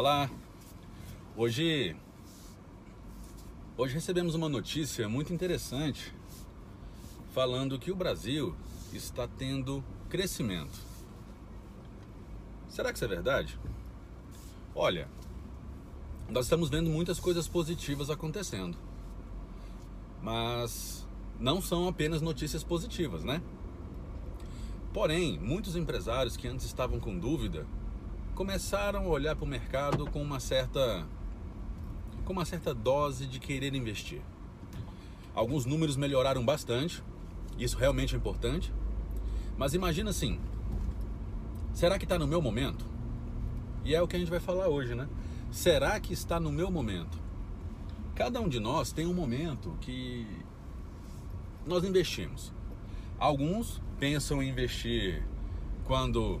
Olá. Hoje hoje recebemos uma notícia muito interessante falando que o Brasil está tendo crescimento. Será que isso é verdade? Olha, nós estamos vendo muitas coisas positivas acontecendo. Mas não são apenas notícias positivas, né? Porém, muitos empresários que antes estavam com dúvida começaram a olhar para o mercado com uma certa com uma certa dose de querer investir. Alguns números melhoraram bastante, isso realmente é importante. Mas imagina assim, será que está no meu momento? E é o que a gente vai falar hoje, né? Será que está no meu momento? Cada um de nós tem um momento que nós investimos. Alguns pensam em investir quando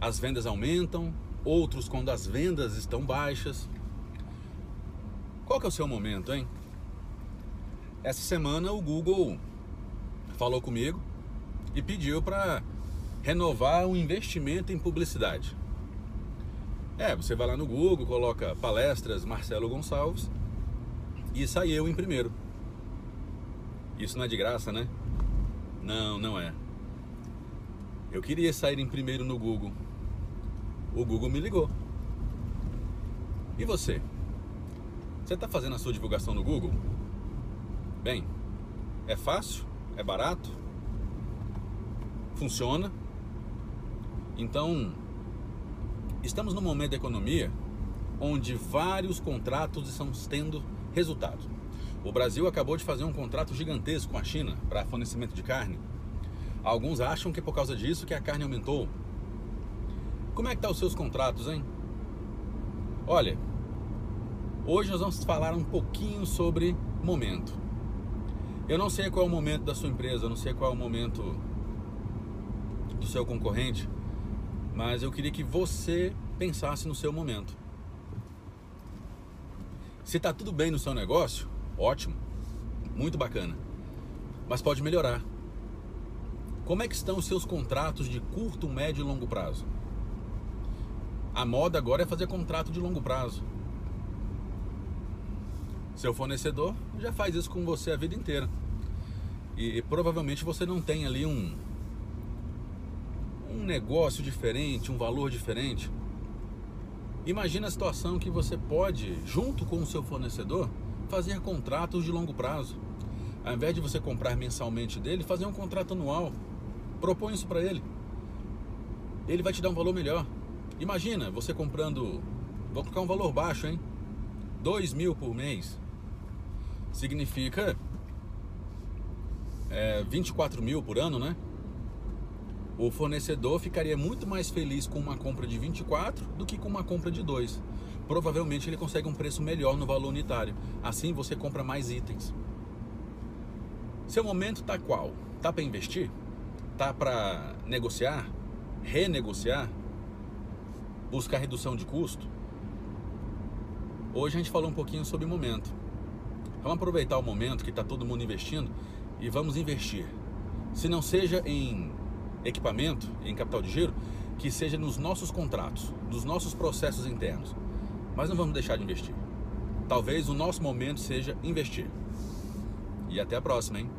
as vendas aumentam, outros quando as vendas estão baixas. Qual que é o seu momento, hein? Essa semana o Google falou comigo e pediu para renovar o investimento em publicidade. É, você vai lá no Google, coloca palestras Marcelo Gonçalves e sai eu em primeiro. Isso não é de graça, né? Não, não é. Eu queria sair em primeiro no Google. O Google me ligou. E você? Você está fazendo a sua divulgação no Google? Bem, é fácil? É barato? Funciona? Então, estamos num momento da economia onde vários contratos estão tendo resultado. O Brasil acabou de fazer um contrato gigantesco com a China para fornecimento de carne. Alguns acham que é por causa disso que a carne aumentou. Como é que tá os seus contratos, hein? Olha, hoje nós vamos falar um pouquinho sobre momento. Eu não sei qual é o momento da sua empresa, eu não sei qual é o momento do seu concorrente, mas eu queria que você pensasse no seu momento. Se está tudo bem no seu negócio, Ótimo, muito bacana. Mas pode melhorar. Como é que estão os seus contratos de curto, médio e longo prazo? A moda agora é fazer contrato de longo prazo. Seu fornecedor já faz isso com você a vida inteira. E, e provavelmente você não tem ali um um negócio diferente, um valor diferente. Imagina a situação que você pode, junto com o seu fornecedor, fazer contratos de longo prazo. Ao invés de você comprar mensalmente dele, fazer um contrato anual. Propõe isso para ele. Ele vai te dar um valor melhor. Imagina você comprando, vou colocar um valor baixo, hein? 2 mil por mês. Significa é, 24 mil por ano, né? O fornecedor ficaria muito mais feliz com uma compra de 24 do que com uma compra de 2 provavelmente ele consegue um preço melhor no valor unitário. Assim você compra mais itens. Seu momento está qual? Tá para investir? Tá para negociar? Renegociar? Buscar redução de custo? Hoje a gente falou um pouquinho sobre momento. Vamos aproveitar o momento que está todo mundo investindo e vamos investir. Se não seja em equipamento, em capital de giro, que seja nos nossos contratos, nos nossos processos internos mas não vamos deixar de investir. Talvez o nosso momento seja investir. E até a próxima, hein?